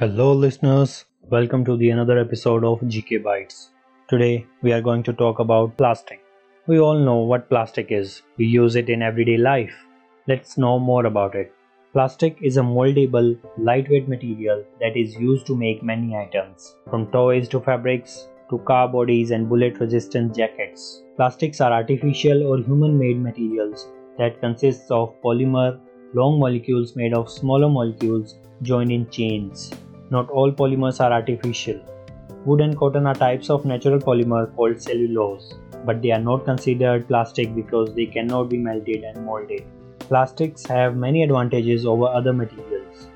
Hello, listeners. Welcome to the another episode of GK Bytes. Today, we are going to talk about plastic. We all know what plastic is. We use it in everyday life. Let's know more about it. Plastic is a moldable, lightweight material that is used to make many items, from toys to fabrics to car bodies and bullet resistant jackets. Plastics are artificial or human made materials that consists of polymer, long molecules made of smaller molecules joined in chains. Not all polymers are artificial. Wood and cotton are types of natural polymer called cellulose, but they are not considered plastic because they cannot be melted and molded. Plastics have many advantages over other materials.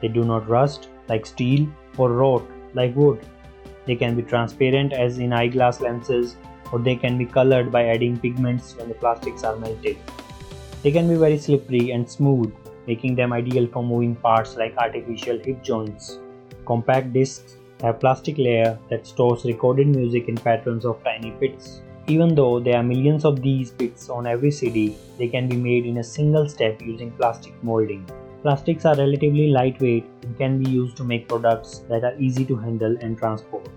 They do not rust like steel or rot like wood. They can be transparent as in eyeglass lenses or they can be colored by adding pigments when the plastics are melted. They can be very slippery and smooth, making them ideal for moving parts like artificial hip joints. Compact discs have plastic layer that stores recorded music in patterns of tiny bits. Even though there are millions of these bits on every CD, they can be made in a single step using plastic molding. Plastics are relatively lightweight and can be used to make products that are easy to handle and transport.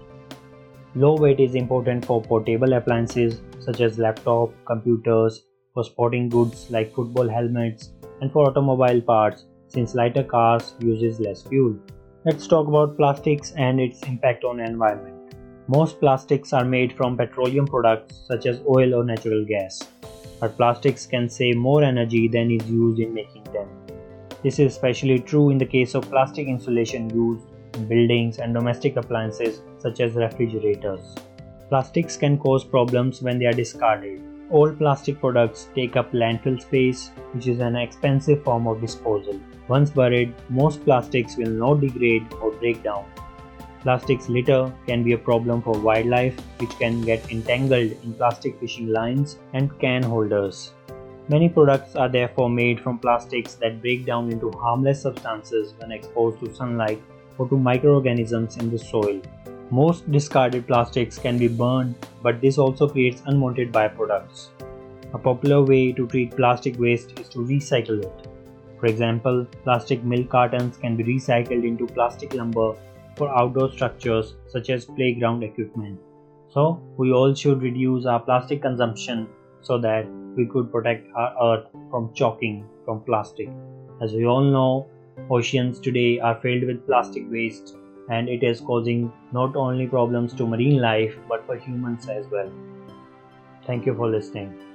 Low weight is important for portable appliances such as laptop, computers, for sporting goods like football helmets, and for automobile parts since lighter cars uses less fuel. Let's talk about plastics and its impact on environment. Most plastics are made from petroleum products such as oil or natural gas. But plastics can save more energy than is used in making them. This is especially true in the case of plastic insulation used in buildings and domestic appliances such as refrigerators. Plastics can cause problems when they are discarded. All plastic products take up landfill space, which is an expensive form of disposal. Once buried, most plastics will not degrade or break down. Plastics litter can be a problem for wildlife, which can get entangled in plastic fishing lines and can holders. Many products are therefore made from plastics that break down into harmless substances when exposed to sunlight or to microorganisms in the soil. Most discarded plastics can be burned, but this also creates unwanted byproducts. A popular way to treat plastic waste is to recycle it. For example, plastic milk cartons can be recycled into plastic lumber for outdoor structures such as playground equipment. So, we all should reduce our plastic consumption so that we could protect our earth from choking from plastic. As we all know, oceans today are filled with plastic waste and it is causing not only problems to marine life but for humans as well. Thank you for listening.